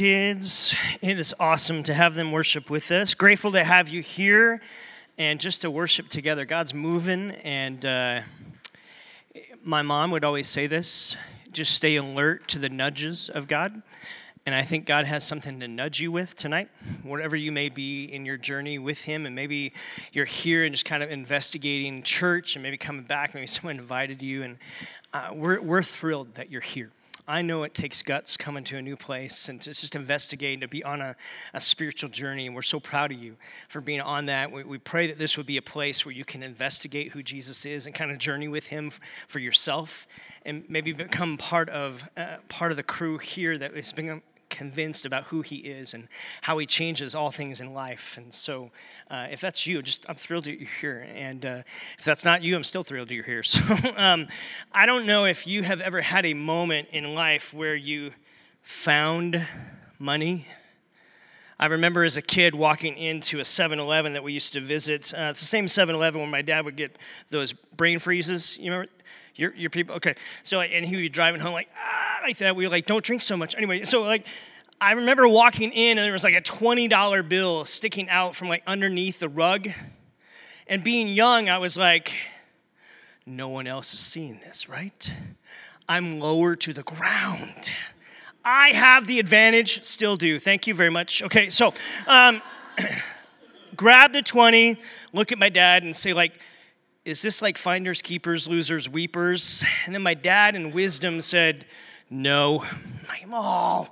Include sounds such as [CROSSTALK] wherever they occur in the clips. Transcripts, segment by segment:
kids. It is awesome to have them worship with us. Grateful to have you here and just to worship together. God's moving, and uh, my mom would always say this just stay alert to the nudges of God. And I think God has something to nudge you with tonight, whatever you may be in your journey with Him. And maybe you're here and just kind of investigating church and maybe coming back. Maybe someone invited you. And uh, we're, we're thrilled that you're here. I know it takes guts coming to a new place and to just investigate, to be on a, a spiritual journey. And we're so proud of you for being on that. We, we pray that this would be a place where you can investigate who Jesus is and kind of journey with him for yourself and maybe become part of, uh, part of the crew here that has been convinced about who he is and how he changes all things in life. And so, uh, if that's you, just I'm thrilled that you're here. And uh, if that's not you, I'm still thrilled that you're here. [LAUGHS] So, um, I don't know if you have ever had a moment in life where you found money. I remember as a kid walking into a 7 Eleven that we used to visit. Uh, it's the same 7 Eleven where my dad would get those brain freezes. You remember? Your, your people, okay. So, and he would be driving home like, ah, like that. We were like, don't drink so much. Anyway, so like, I remember walking in and there was like a $20 bill sticking out from like underneath the rug. And being young, I was like, no one else is seeing this, right? I'm lower to the ground. I have the advantage, still do. Thank you very much. Okay, so um, [CLEARS THROAT] grab the 20, look at my dad, and say, like, is this like finders, keepers, losers, weepers? And then my dad in wisdom said, no. I'm oh.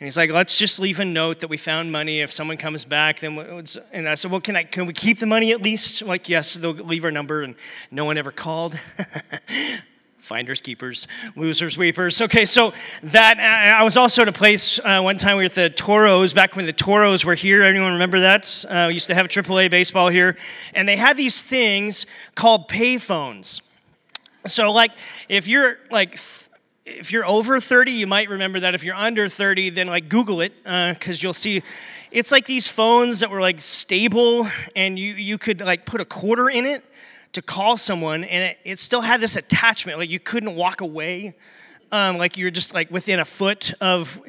And he's like, let's just leave a note that we found money. If someone comes back, then and I said, well, can I can we keep the money at least? Like, yes, they'll leave our number, and no one ever called. [LAUGHS] Finders, keepers, losers, weepers. Okay, so that I was also at a place uh, one time at the Toros back when the Toros were here. Anyone remember that? Uh, we used to have AAA baseball here, and they had these things called payphones. So, like, if you're like if you're over 30, you might remember that. If you're under 30, then like Google it because uh, you'll see it's like these phones that were like stable and you, you could like put a quarter in it to call someone and it, it still had this attachment. Like you couldn't walk away. Um, like you're just like within a foot of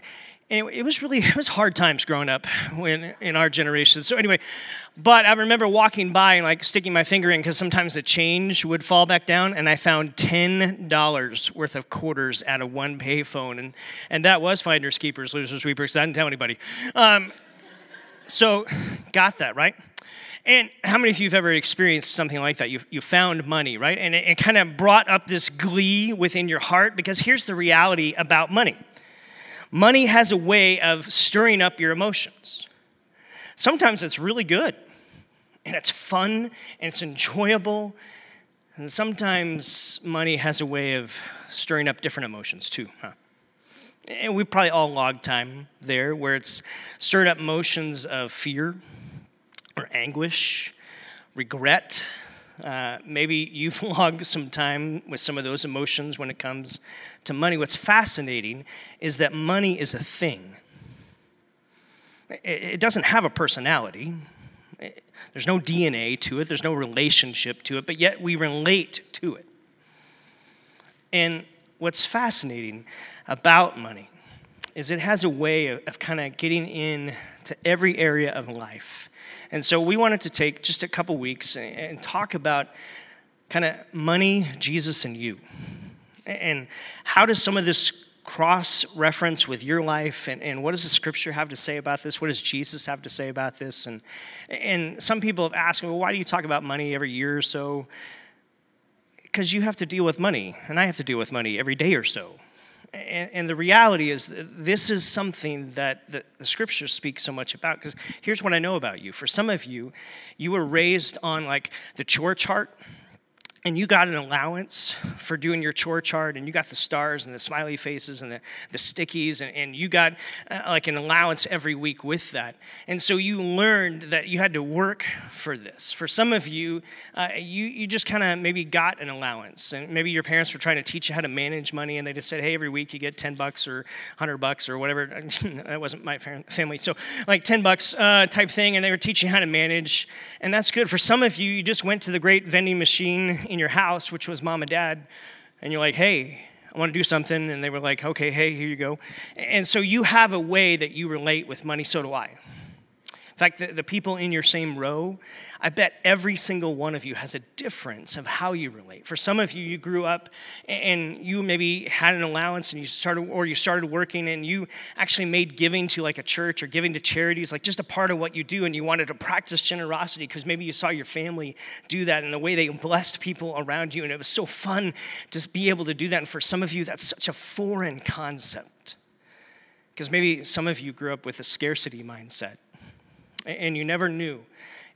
and it, was really it was hard times growing up when in our generation so anyway but i remember walking by and like sticking my finger in because sometimes the change would fall back down and i found $10 worth of quarters at a one payphone and and that was finders keepers losers weepers i didn't tell anybody um, so got that right and how many of you have ever experienced something like that? You, you found money, right? And it, it kind of brought up this glee within your heart because here's the reality about money Money has a way of stirring up your emotions. Sometimes it's really good, and it's fun, and it's enjoyable. And sometimes money has a way of stirring up different emotions too, huh? And we probably all log time there where it's stirred up emotions of fear or anguish, regret, uh, maybe you've [LAUGHS] logged some time with some of those emotions when it comes to money. What's fascinating is that money is a thing, it doesn't have a personality. There's no DNA to it, there's no relationship to it, but yet we relate to it. And what's fascinating about money is it has a way of, of kind of getting in to every area of life. And so we wanted to take just a couple weeks and talk about kind of money, Jesus, and you. And how does some of this cross reference with your life? And, and what does the scripture have to say about this? What does jesus have to say about this? And, and some people have asked me well why do you talk about money every year or so? Because you have to deal with money and i have to deal with money every day or so and, and the reality is, this is something that the, the scriptures speak so much about. Because here's what I know about you. For some of you, you were raised on like the chore chart and you got an allowance for doing your chore chart and you got the stars and the smiley faces and the, the stickies and, and you got uh, like an allowance every week with that. And so you learned that you had to work for this. For some of you uh, you, you just kind of maybe got an allowance and maybe your parents were trying to teach you how to manage money and they just said hey every week you get 10 bucks or 100 bucks or whatever. [LAUGHS] That wasn't my family. So like 10 bucks uh, type thing and they were teaching how to manage and that's good. For some of you you just went to the great vending machine in your house, which was mom and dad, and you're like, hey, I want to do something. And they were like, okay, hey, here you go. And so you have a way that you relate with money, so do I. Fact, the, the people in your same row, I bet every single one of you has a difference of how you relate. For some of you, you grew up and you maybe had an allowance and you started, or you started working and you actually made giving to like a church or giving to charities like just a part of what you do and you wanted to practice generosity because maybe you saw your family do that and the way they blessed people around you and it was so fun to be able to do that. And for some of you, that's such a foreign concept because maybe some of you grew up with a scarcity mindset and you never knew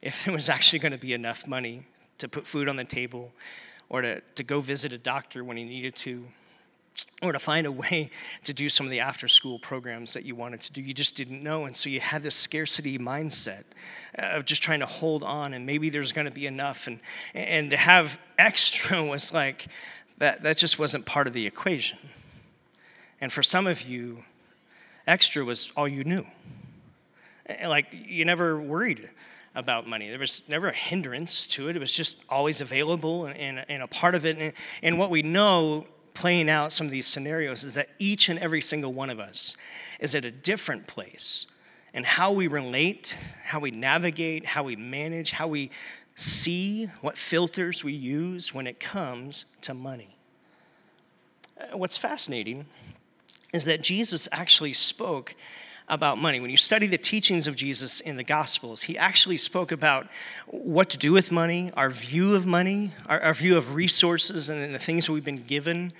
if there was actually going to be enough money to put food on the table or to, to go visit a doctor when you needed to or to find a way to do some of the after school programs that you wanted to do. You just didn't know. And so you had this scarcity mindset uh, of just trying to hold on and maybe there's going to be enough. And, and to have extra [LAUGHS] was like, that, that just wasn't part of the equation. And for some of you, extra was all you knew. Like you never worried about money. There was never a hindrance to it. It was just always available and, and, a part of it. And, and what we know playing out some of these scenarios is that each and every single one of us is at a different place. And how we relate, how we navigate, how we manage, how we see, what filters we use when it comes to money. Uh, what's fascinating is that Jesus actually spoke about money. When you study the teachings of Jesus in the Gospels, he actually spoke about what to do with money, our view of money, our, our view of resources, and the things we've been given.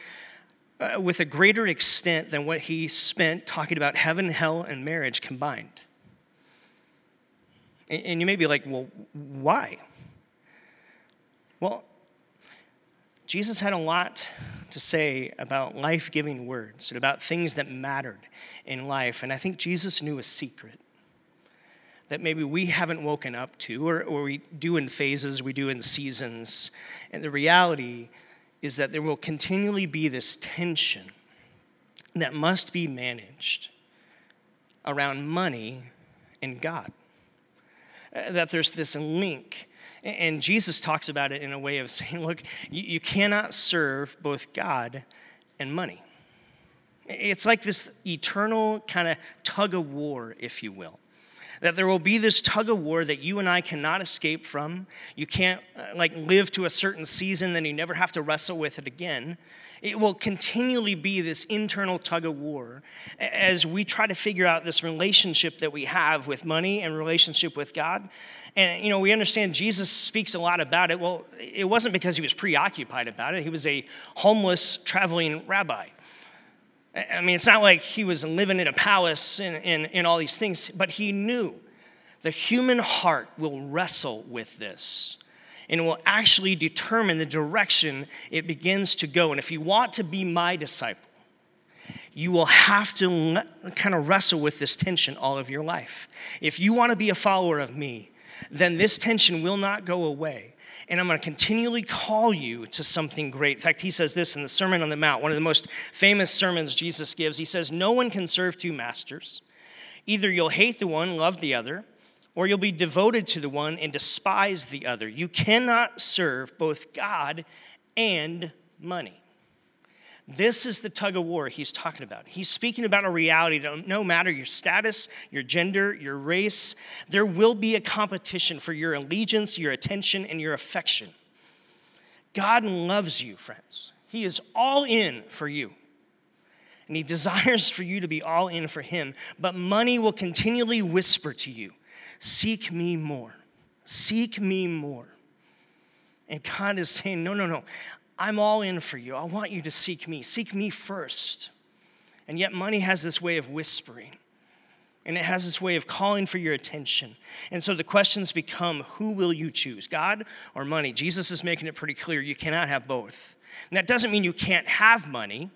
Uh, with a greater extent than what he spent talking about heaven, hell, and marriage combined. And, and you may be like, well, why? Well, Jesus had a lot to say about life giving words and about things that mattered in life. And I think Jesus knew a secret that maybe we haven't woken up to, or, or we do in phases, we do in seasons. And the reality is that there will continually be this tension that must be managed around money and God. Uh, that there's this link and Jesus talks about it in a way of saying, look, you, cannot serve both God and money. It's like this eternal kind of tug of war, if you will. That there will be this tug of war that you and I cannot escape from. You can't uh, like live to a certain season, then you never have to wrestle with it again. It will continually be this internal tug of war as we try to figure out this relationship that we have with money and relationship with God. And, you know, we understand Jesus speaks a lot about it. Well, it wasn't because he was preoccupied about it, he was a homeless traveling rabbi. I mean, it's not like he was living in a palace and, and, and all these things, but he knew the human heart will wrestle with this and will actually determine the direction it begins to go. And if you want to be my disciple, you will have to kind of wrestle with this tension all of your life. If you want to be a follower of me, then this tension will not go away. And I'm going to continually call you to something great. In fact, he says this in the Sermon on the Mount, one of the most famous sermons Jesus gives. He says, No one can serve two masters. Either you'll hate the one, love the other, or you'll be devoted to the one and despise the other. You cannot serve both God and money. This is the tug of war he's talking about. He's speaking about a reality that no matter your status, your gender, your race, there will be a competition for your allegiance, your attention, and your affection. God loves you, friends. He is all in for you. And he [LAUGHS] desires for you to be all in for him. But money will continually whisper to you Seek me more. Seek me more. And God is saying, No, no, no. I'm all in for you. I want you to seek me. Seek me first. And yet, money has this way of whispering, and it has this way of calling for your attention. And so the questions become who will you choose, God or money? Jesus is making it pretty clear you cannot have both. And that doesn't mean you can't have money,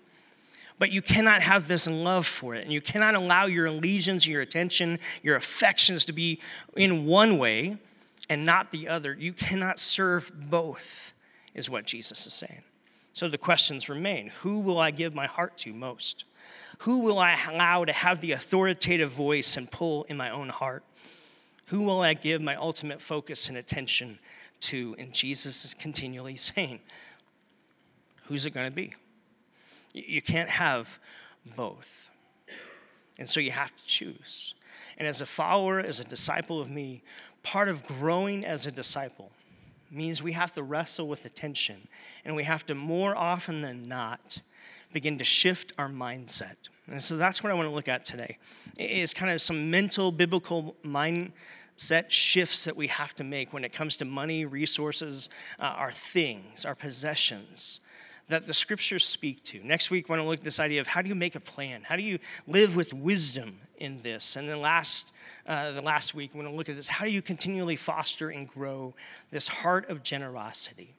but you cannot have this love for it. And you cannot allow your allegiance, your attention, your affections to be in one way and not the other. You cannot serve both is what Jesus is saying. So the questions remain Who will I give my heart to most? Who will I allow to have the authoritative voice and pull in my own heart? Who will I give my ultimate focus and attention to? And Jesus is continually [LAUGHS] saying, Who's it going to be? You can't have both. And so you have to choose. And as a follower, as a disciple of me, part of growing as a disciple means we have to wrestle with attention and we have to more often than not begin to shift our mindset. And so that's what I want to look at today. Is kind of some mental biblical mindset shifts that we have to make when it comes to money, resources, uh, our things, our possessions that the scriptures speak to. Next week, we're going to look at this idea of how do you make a plan? How do you live with wisdom in this? And then last, uh, the last week, we're going to look at this. How do you continually foster and grow this heart of generosity?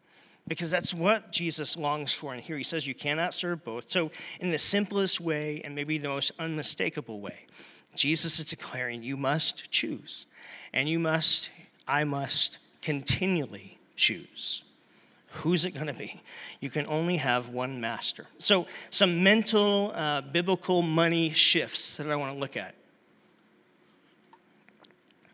Because that's what Jesus longs for. And here he says you cannot serve both. So, in the simplest way and maybe the most unmistakable way, Jesus is declaring you must choose. And you must, I must continually choose. Who's it going to be? You can only have one master. So, some mental, uh, biblical money shifts that I want to look at.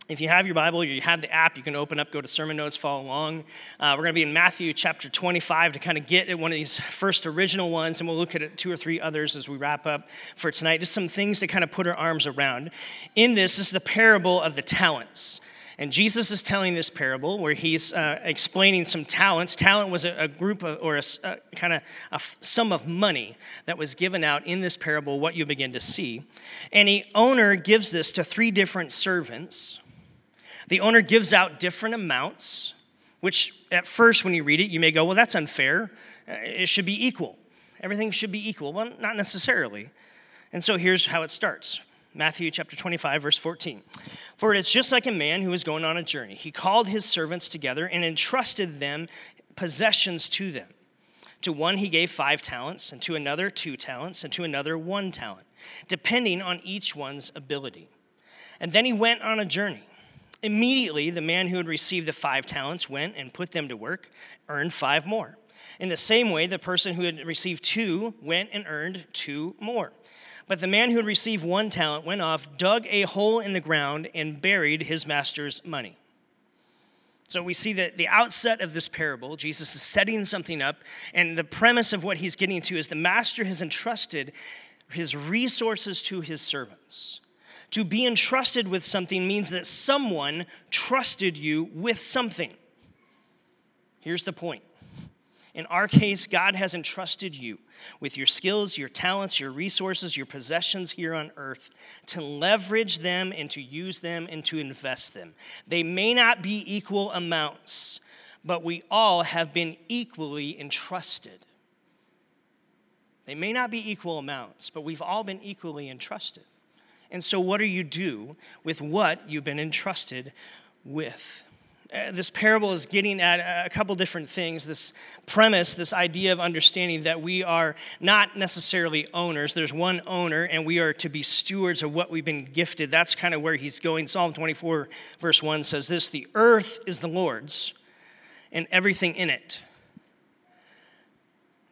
If you have your Bible, you have the app, you can open up, go to sermon notes, follow along. Uh, we're going to be in Matthew chapter 25 to kind of get at one of these first original ones, and we'll look at two or three others as we wrap up for tonight. Just some things to kind of put our arms around. In this is the parable of the talents. And Jesus is telling this parable where he's uh, explaining some talents. Talent was a, a group of, or a, a kind of a sum of money that was given out in this parable, what you begin to see. And the owner gives this to three different servants. The owner gives out different amounts, which at first, when you read it, you may go, well, that's unfair. Uh, it should be equal. Everything should be equal. Well, not necessarily. And so here's how it starts Matthew chapter 25, verse 14. For it is just like a man who was going on a journey. He called his servants together and entrusted them possessions to them. To one he gave five talents, and to another two talents, and to another one talent, depending on each one's ability. And then he went on a journey. Immediately, the man who had received the five talents went and put them to work, earned five more. In the same way, the person who had received two went and earned two more. But the man who had received one talent went off, dug a hole in the ground, and buried his master's money. So we see that the outset of this parable, Jesus is setting something up, and the premise of what he's getting to is the master has entrusted his resources to his servants. To be entrusted with something means that someone trusted you with something. Here's the point. In our case, God has entrusted you with your skills, your talents, your resources, your possessions here on earth, to leverage them and to use them and to invest them. They may not be equal amounts, but we all have been equally entrusted. They may not be equal amounts, but we've all been equally entrusted. And so, what do you do with what you've been entrusted with? Uh, this parable is getting at a couple different things. This premise, this idea of understanding that we are not necessarily owners. There's one owner, and we are to be stewards of what we've been gifted. That's kind of where he's going. Psalm 24, verse 1 says this The earth is the Lord's, and everything in it.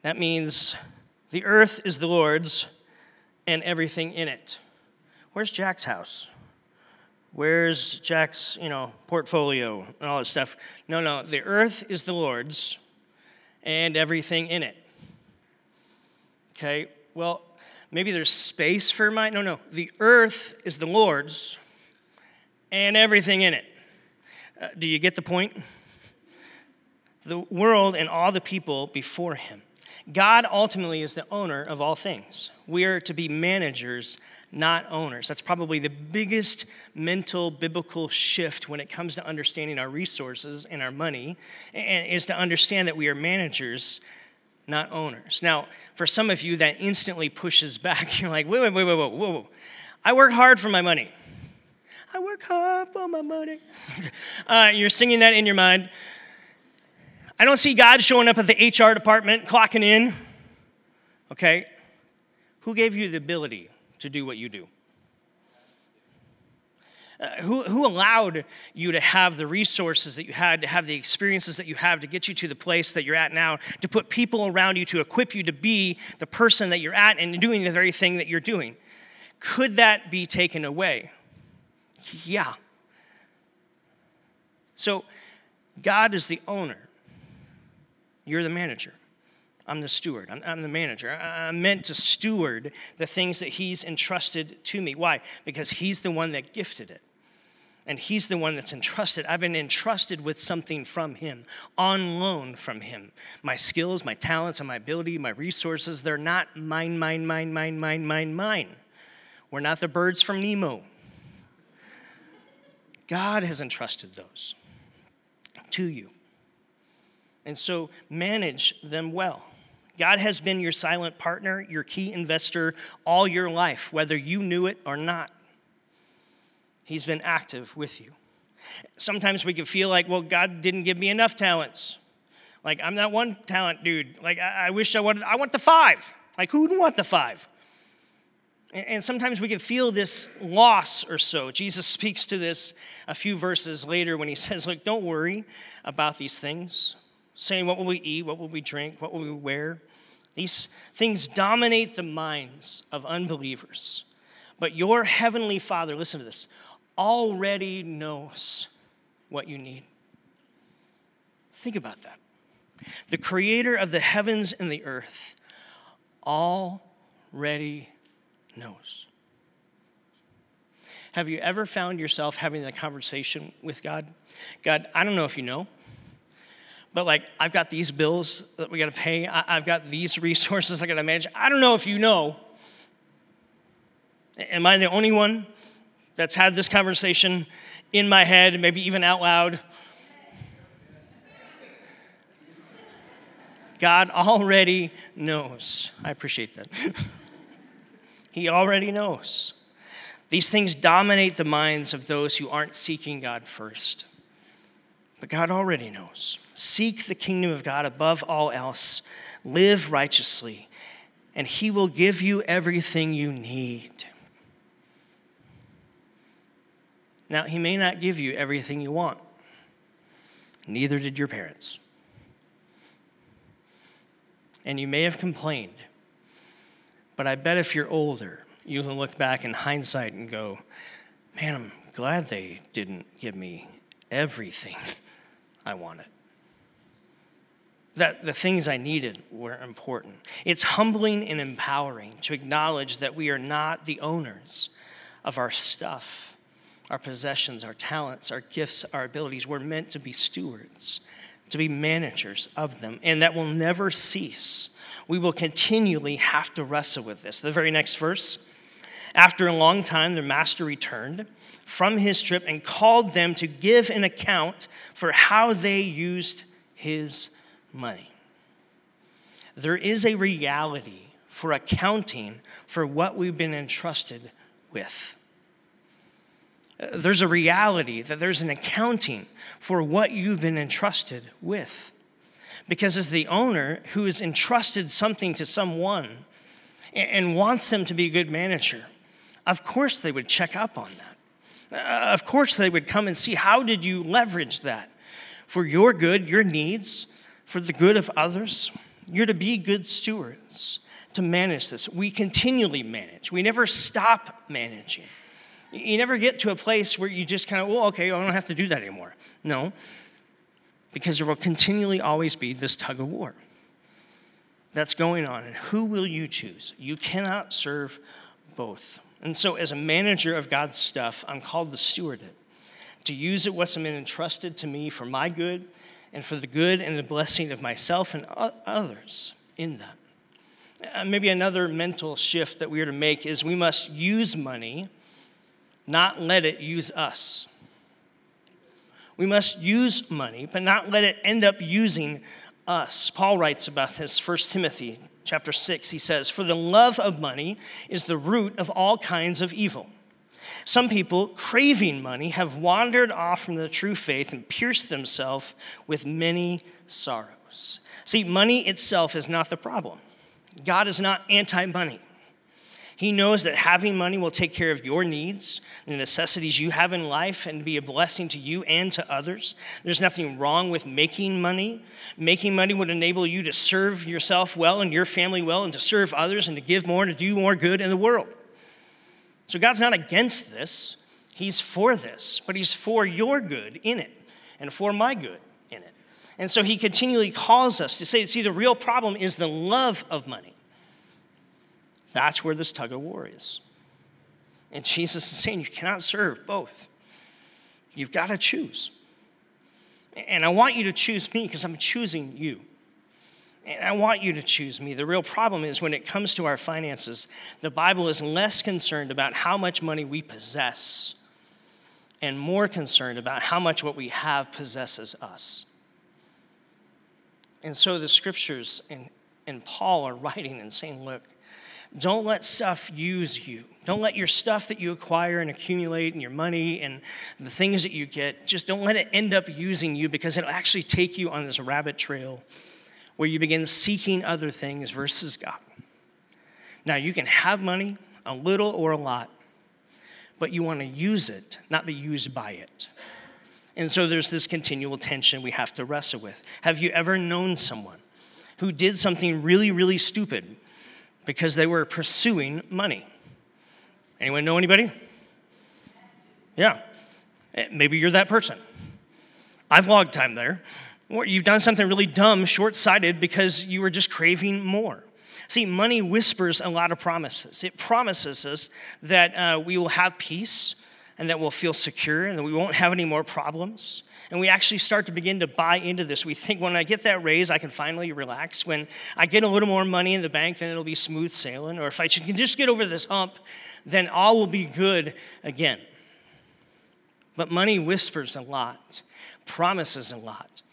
That means the earth is the Lord's, and everything in it. Where's Jack's house? Where's Jack's, you know, portfolio and all that stuff? No, no, the earth is the Lord's and everything in it. Okay, well, maybe there's space for my, no, no, the earth is the Lord's and everything in it. Uh, do you get the point? The world and all the people before him. God ultimately is the owner of all things. We are to be managers not owners. That's probably the biggest mental biblical shift when it comes to understanding our resources and our money, and is to understand that we are managers, not owners. Now, for some of you, that instantly pushes back. [LAUGHS] You're like, wait, wait, wait, wait, wait, whoa, whoa. I work hard for my money. I work hard for my money. [LAUGHS] uh, you're singing that in your mind. I don't see God showing up at the HR department, clocking in. Okay? Who gave you the ability? To do what you do? Uh, who, who allowed you to have the resources that you had, to have the experiences that you have, to get you to the place that you're at now, to put people around you, to equip you to be the person that you're at and doing the very thing that you're doing? Could that be taken away? Yeah. So, God is the owner, you're the manager. I'm the steward. I'm, I'm, the manager. I'm meant to steward the things that He's entrusted to me. Why? Because He's the one that gifted it. And He's the one that's entrusted. I've been entrusted with something from Him, on loan from Him. My skills, my talents, and my ability, my resources, they're not mine, mine, mine, mine, mine, mine, mine. We're not the birds from Nemo. God has entrusted those to you. And so manage them well. God has been your silent partner, your key investor all your life, whether you knew it or not. He's been active with you. Sometimes we can feel like, well, God didn't give me enough talents. Like, I'm that one talent dude. Like, I, I wish I wanted, I want the five. Like, who would want the five? And, and sometimes we can feel this loss or so. Jesus speaks to this a few verses later when he [LAUGHS] says, Look, don't worry about these things saying, What will we eat? What will we drink? What will we wear? These things dominate the minds of unbelievers. But your heavenly Father, listen to this, already knows what you need. Think about that. The creator of the heavens and the earth already knows. Have you ever found yourself having a conversation with God? God, I don't know if you know but like I've got these bills that we got to pay. I, have got these resources I got to manage. I don't know if you know. Am I the only one that's had this conversation in my head, maybe even out loud? God already knows. I appreciate that. [LAUGHS] he already knows. These things dominate the minds of those who aren't seeking God first. But God already knows. Seek the kingdom of God above all else, live righteously, and He will give you everything you need. Now, He may not give you everything you want, neither did your parents. And you may have complained, but I bet if you're older, you can look back in hindsight and go, man, I'm glad they didn't give me everything. [LAUGHS] I wanted. That the things I needed were important. It's humbling and empowering to acknowledge that we are not the owners of our stuff, our possessions, our talents, our gifts, our abilities. We're meant to be stewards, to be managers of them, and that will never cease. We will continually have to wrestle with this. The very next verse after a long time, their master returned from his trip and called them to give an account for how they used his money. There is a reality for accounting for what we've been entrusted with. There's a reality that there's an accounting for what you've been entrusted with. Because as the owner who has entrusted something to someone and wants them to be a good manager, of course they would check up on that. Uh, of course, they would come and see how did you leverage that for your good, your needs, for the good of others. You're to be good stewards to manage this. We continually manage. We never stop managing. You never get to a place where you just kind of, well, okay, I don't have to do that anymore. No, because there will continually always be this tug of war that's going on. And who will you choose? You cannot serve both. And so, as a manager of God's stuff, I'm called to steward it, to use it what's been entrusted to me for my good and for the good and the blessing of myself and others in that. Uh, maybe another mental shift that we are to make is we must use money, not let it use us. We must use money, but not let it end up using us. Paul writes about this, 1 Timothy chapter 6, he says, For the love of money is the root of all kinds of evil. Some people, craving money, have wandered off from the true faith and pierced themselves with many sorrows. See, money itself is not the problem. God is not anti money. He knows that having money will take care of your needs, the necessities you have in life, and be a blessing to you and to others. There's nothing wrong with making money. Making money would enable you to serve yourself well and your family well, and to serve others, and to give more, and to do more good in the world. So God's not against this, He's for this, but He's for your good in it, and for my good in it. And so he continually calls us to say, see, the real problem is the love of money. That's where this tug of war is. And Jesus is saying you cannot serve both. You've got to choose. And I want you to choose me because I'm choosing you. And I want you to choose me. The real problem is when it comes to our finances, the Bible is less concerned about how much money we possess and more concerned about how much what we have possesses us. And so the scriptures and, and Paul are writing and saying, look, don't let stuff use you. Don't let your stuff that you acquire and accumulate and your money and the things that you get, just don't let it end up using you because it'll actually take you on this rabbit trail where you begin seeking other things versus God. Now, you can have money, a little or a lot, but you want to use it, not be used by it. And so there's this continual tension we have to wrestle with. Have you ever known someone who did something really, really stupid because they were pursuing money? Anyone know anybody? Yeah. Eh, maybe you're that person. I've logged time there. Or you've done something really dumb, short sighted, because you were just craving more. See, money whispers a lot of promises. It promises us that uh, we will have peace and that we'll feel secure and that we won't have any more problems. And we actually start to begin to buy into this. We think when I get that raise, I can finally relax. When I get a little more money in the bank, then it'll be smooth sailing. Or if I can just get over this hump, then all will be good again. But money whispers a lot, promises a lot,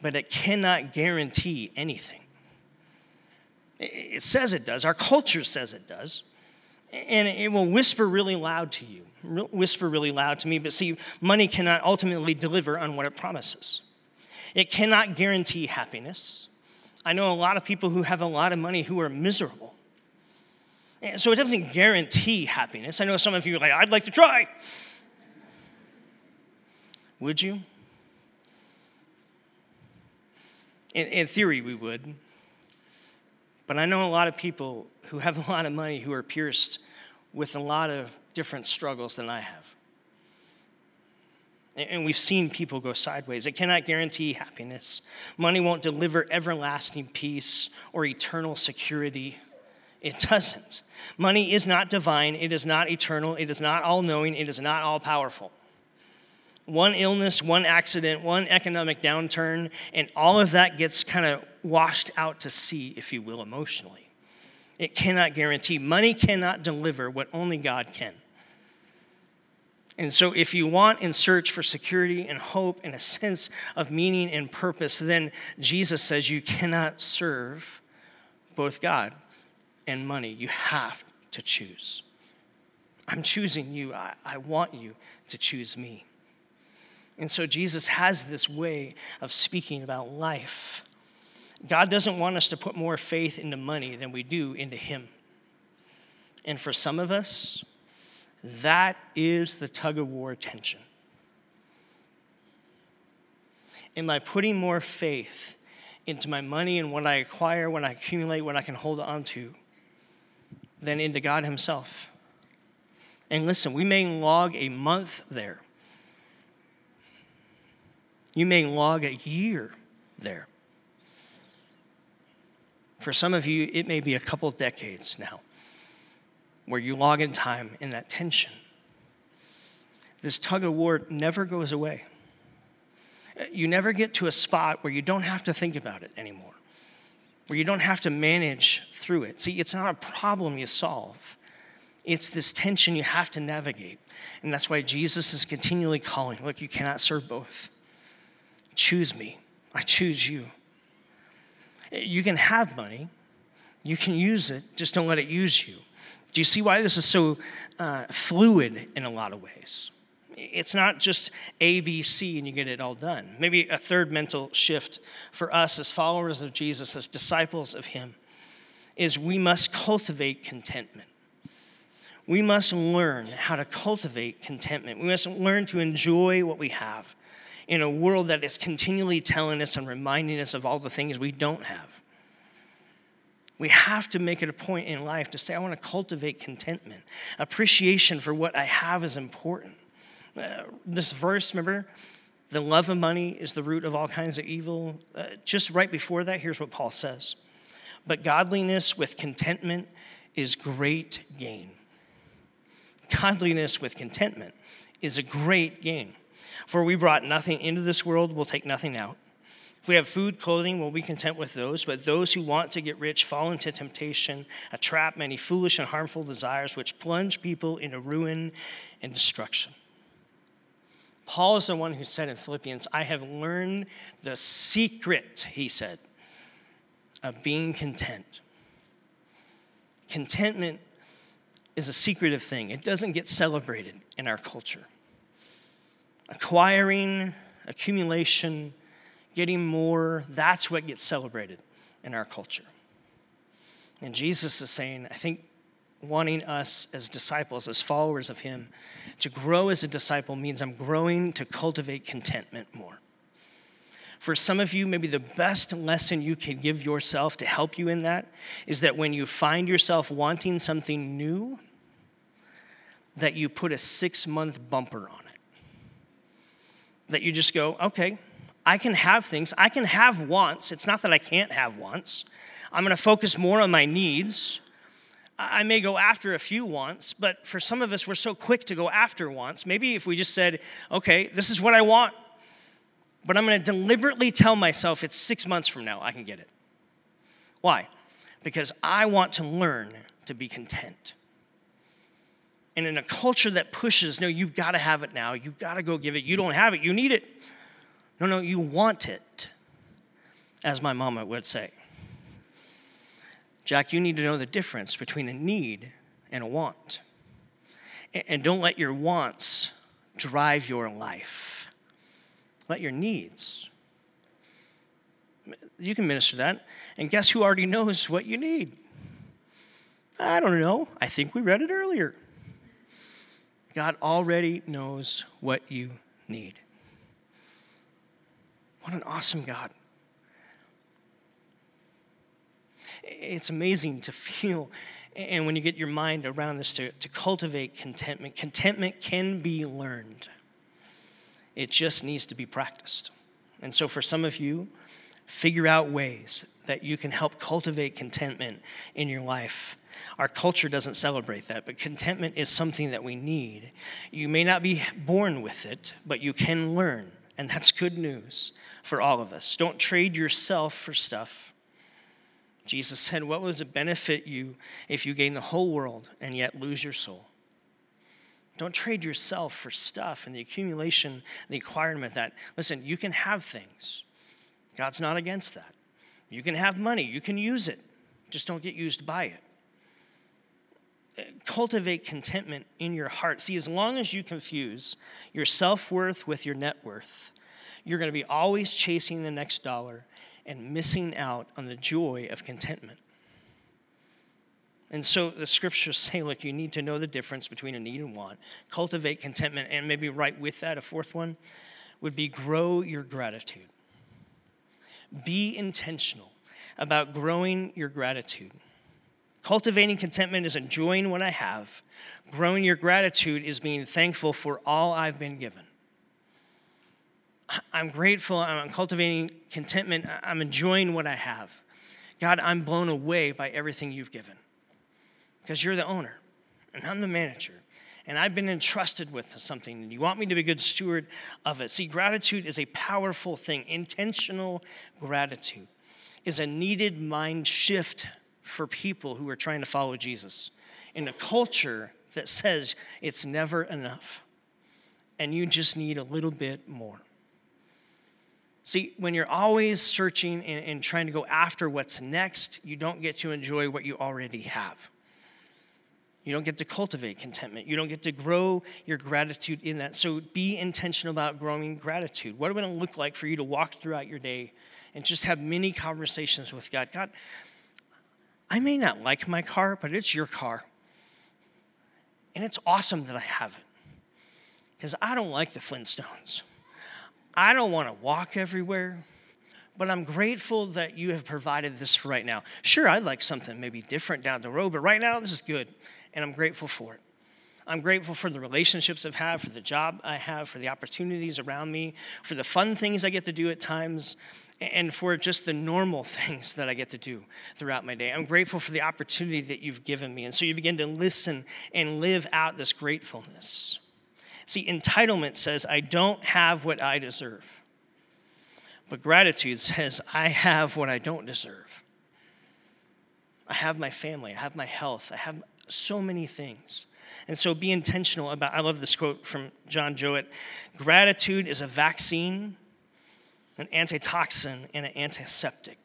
but it cannot guarantee anything. It says it does, our culture says it does, and it will whisper really loud to you whisper really loud to me, but see, money cannot ultimately deliver on what it promises. It cannot guarantee happiness. I know a lot of people who have a lot of money who are miserable. So it doesn't guarantee happiness. I know some of you are like, I'd like to try. Would you? In, in theory, we would. But I know a lot of people who have [LAUGHS] a lot of money who are pierced with a lot of different struggles than I have. And we've seen people go sideways. It cannot guarantee happiness. Money won't deliver everlasting peace or eternal security. It doesn't. Money is not divine. It is not eternal. It is not all knowing. It is not all powerful. One illness, one accident, one economic downturn, and all of that gets kind of washed out to sea, if you will, emotionally. It cannot guarantee. Money cannot deliver what only God can. And so, if you want and search for security and hope and a sense of meaning and purpose, then Jesus says you cannot serve both God and money. You have to choose. I'm choosing you. I, I want you to choose me. And so, Jesus has this way of speaking about life. God doesn't want us to put more faith into money than we do into Him. And for some of us, that is the tug of war tension. Am I putting more faith into my money and what I acquire, what I accumulate, what I can hold on to, than into God Himself? And listen, we may log a month there. You may log a year there. For some of you, it may be a couple decades now where you log in time in that tension. This tug of war never goes away. You never get to a spot where you don't have to think about it anymore, where you don't have to manage through it. See, it's not a problem you solve, it's this tension you have to navigate. And that's why Jesus is continually calling look, you cannot serve both. Choose me, I choose you. You can have money, you can use it, just don't let it use you. Do you see why this is so uh, fluid in a lot of ways? It's not just A, B, C, and you get it all done. Maybe a third mental shift for us as followers of Jesus, as disciples of Him, is we must cultivate contentment. We must learn how to cultivate contentment. We must learn to enjoy what we have in a world that is continually telling us and reminding us of all the things we don't have. We have to make it a point in life to say, I want to cultivate contentment. Appreciation for what I have is important. Uh, this verse, remember, The love of money is the root of all kinds of evil. Uh, just right before that, here's what Paul says But godliness with contentment is great gain. Godliness with contentment is a great gain. For we brought nothing into this world, we'll take nothing out. If we have food, clothing, we'll be content with those. But those who want to get rich fall into temptation, a trap, many foolish and harmful desires, which plunge people into ruin and destruction. Paul is the one who said in Philippians, I have learned the secret, he said, of being content. Contentment is a secretive thing, it doesn't get celebrated in our culture. Acquiring, accumulation, getting more, that's what gets celebrated in our culture. And Jesus is saying, I think, wanting us as disciples, as followers of Him, to grow as a disciple means I'm growing to cultivate contentment more. For some of you, maybe the best lesson you can give yourself to help you in that is that when you find yourself wanting something new, that you put a six month bumper on. That you just go, okay, I can have things, I can have wants. It's not that I can't have wants. I'm gonna focus more on my needs. I may go after a few wants, but for some of us, we're so quick to go after wants. Maybe if we just said, okay, this is what I want, but I'm gonna deliberately tell myself it's six months from now I can get it. Why? Because I want to learn to be content. And in a culture that pushes, no, you've got to have it now. You've got to go give it. You don't have it. You need it. No, no, you want it, as my mama would say. Jack, you need to know the difference between a need and a want. And don't let your wants drive your life. Let your needs. You can minister that. And guess who already knows what you need? I don't know. I think we read it earlier. God already knows what you need. What an awesome God. It's amazing to feel, and when you get your mind around this, to, to cultivate contentment. Contentment can be learned, it just needs to be practiced. And so, for some of you, figure out ways that you can help cultivate contentment in your life. Our culture doesn't celebrate that, but contentment is something that we need. You may not be born with it, but you can learn, and that's good news for all of us. Don't trade yourself for stuff. Jesus said, What would it benefit you if you gain the whole world and yet lose your soul? Don't trade yourself for stuff and the accumulation, the acquirement that, listen, you can have things. God's not against that. You can have money, you can use it, just don't get used by it. Uh, cultivate contentment in your heart. See, as long as you confuse your self worth with your net worth, you're going to be always chasing the next dollar and missing out on the joy of contentment. And so the scriptures [LAUGHS] say, look, you need to know the difference between a need and want. Cultivate contentment, and maybe right with that, a fourth one would be grow your gratitude. Be intentional about growing your gratitude. Cultivating contentment is enjoying what I have. Growing your gratitude is being thankful for all I've been given. I'm grateful, I'm cultivating contentment, I'm enjoying what I have. God, I'm blown away by everything you've given because you're the owner and I'm the manager. And I've been entrusted with something, and you want me to be a good steward of it. See, gratitude is a powerful thing. Intentional gratitude is a needed mind shift for people who are trying to follow Jesus in a culture that says it's never enough and you just need a little bit more. See, when you're always searching and, and, trying to go after what's next, you don't get to enjoy what you already have. You don't get to cultivate contentment. You don't get to grow your gratitude in that. So be intentional about growing gratitude. What would it look like for you to walk throughout your day and just have many conversations with God? God, I may not like my car, but it's your car. And it's awesome that I have it. Because I don't like the Flintstones. I don't want to walk everywhere, but I'm grateful that you have provided this for right now. Sure, I'd like something maybe different down the road, but right now this is good, and I'm grateful for it. I'm grateful for the relationships I've had, for the job I have, for the opportunities around me, for the fun things I get to do at times, and for just the normal [LAUGHS] things that I get to do throughout my day. I'm grateful for the opportunity that you've given me. And so you begin to listen and live out this gratefulness. See, entitlement says, I don't have what I deserve. But gratitude says, [LAUGHS] I have what I don't deserve. I have my family, I have my health, I have so many things. And so be intentional about, I love this quote from John Jowett gratitude is a vaccine, an antitoxin, and an antiseptic.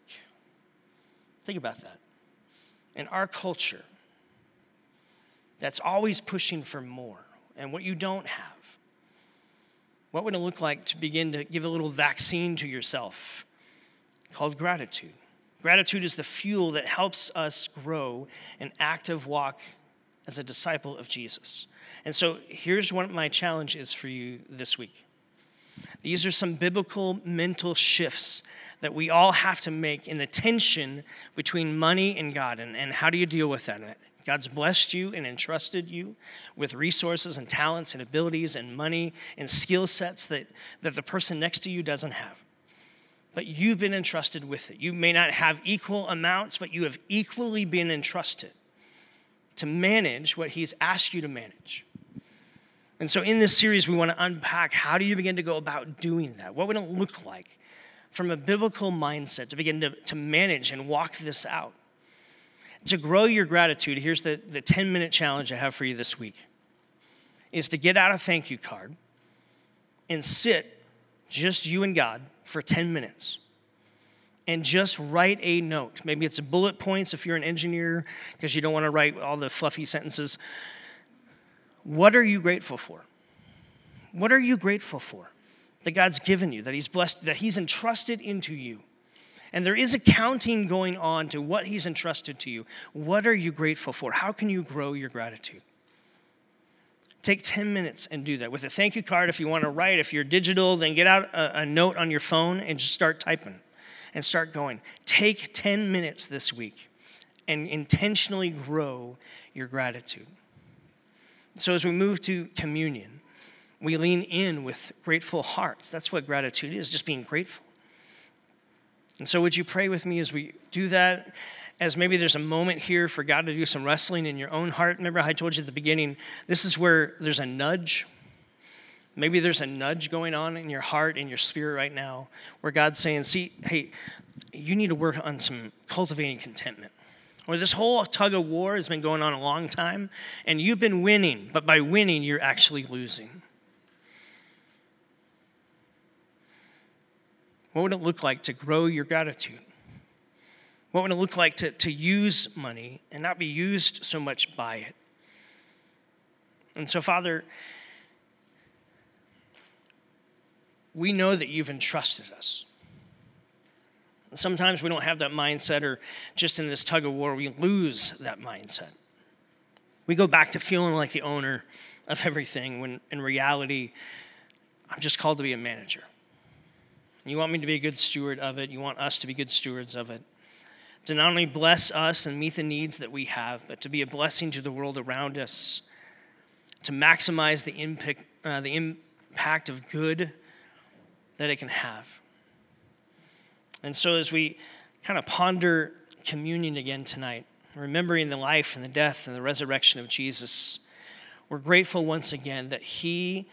Think about that. In our culture, that's always pushing for more and what you don't have. What would it look like to begin to give a little vaccine to yourself called gratitude? Gratitude is the fuel that helps us grow an active walk as a disciple of Jesus. And so here's what my challenge is for you this week. These are some biblical mental shifts that we all have to make in the tension between money and God. And, and how do you deal with that? God's blessed you and entrusted you with resources and talents and abilities and money and skill sets that, that the person next to you doesn't have. But you've been entrusted with it. You may not have equal amounts, but you have equally been entrusted to manage what He's asked you to manage. And so, in this series, we want to unpack how do you begin to go about doing that? What would it look like from a biblical mindset to begin to, to manage and walk this out? To grow your gratitude, here's the, the 10 minute challenge I have for you this week is to get out a thank you card and sit just you and God for 10 minutes and just write a note. Maybe it's bullet points if you're an engineer because you don't want to write all the fluffy sentences. What are you grateful for? What are you grateful for that God's given you, that He's blessed, that He's entrusted into you? And there is accounting going on to what He's entrusted to you. What are you grateful for? How can you grow your gratitude? Take 10 minutes and do that. With a thank you card, if you want to write, if you're digital, then get out a, a note on your phone and just start typing and start going. Take 10 minutes this week and intentionally grow your gratitude. So, as we move to communion, we lean in with grateful hearts. That's what gratitude is, just being grateful. And so, would you pray with me as we do that? As maybe there's a moment here for God to do some wrestling in your own heart. Remember, I told you at the beginning, this is where there's a nudge. Maybe there's a nudge going on in your heart, in your spirit right now, where God's saying, See, hey, you need to work on some cultivating contentment. Or this whole tug of war has been going on a long time, and you've been winning, but by winning, you're actually losing. What would it look like to grow your gratitude? What would it look like to, to use money and not be used so much by it? And so, Father, we know that you've entrusted us. sometimes we don't have that mindset, or just in this tug of war, we lose that mindset. We go back to feeling like the owner of everything when in reality, I'm just called to be a manager. You want me to be a good steward of it. You want us to be good stewards of it. To not only bless us and meet the needs that we have, but to be a blessing to the world around us. To maximize the impact, uh, the impact of good that it can have. And so, as we kind of ponder communion again tonight, remembering the life and the death and the resurrection of Jesus, we're grateful once again that He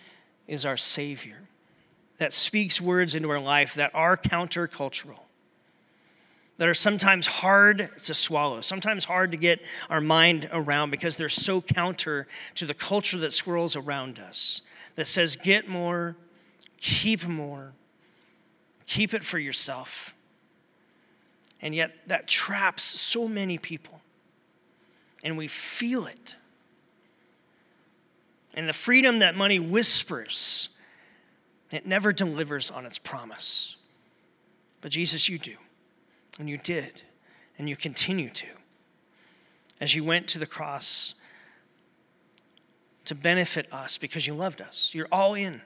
is our Savior that speaks words into our life that are countercultural, that are sometimes hard to swallow, sometimes hard to get our mind around because they're so counter to the culture that swirls around us, that says, get more, keep more, keep it for yourself. And yet that traps so many people. And we feel it. And the freedom that money whispers it never delivers on its promise. But Jesus, you do. And you did. And you continue to. As you went to the cross to benefit us because you loved us. You're all in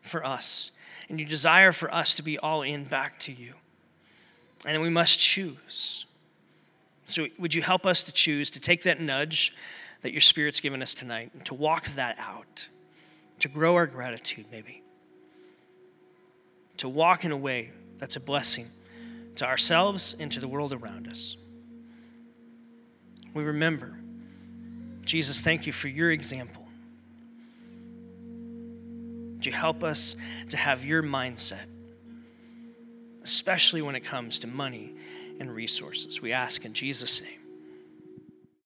for us. And you desire for us to be all in back to you. And we must choose. So, would you help us to choose to take that nudge that your Spirit's given us tonight and to walk that out, to grow our gratitude, maybe, to walk in a way that's a blessing to ourselves and to the world around us. We remember, Jesus, thank you for your example. Would you help us to have your mindset, especially when it comes to money and resources? We ask in Jesus' name.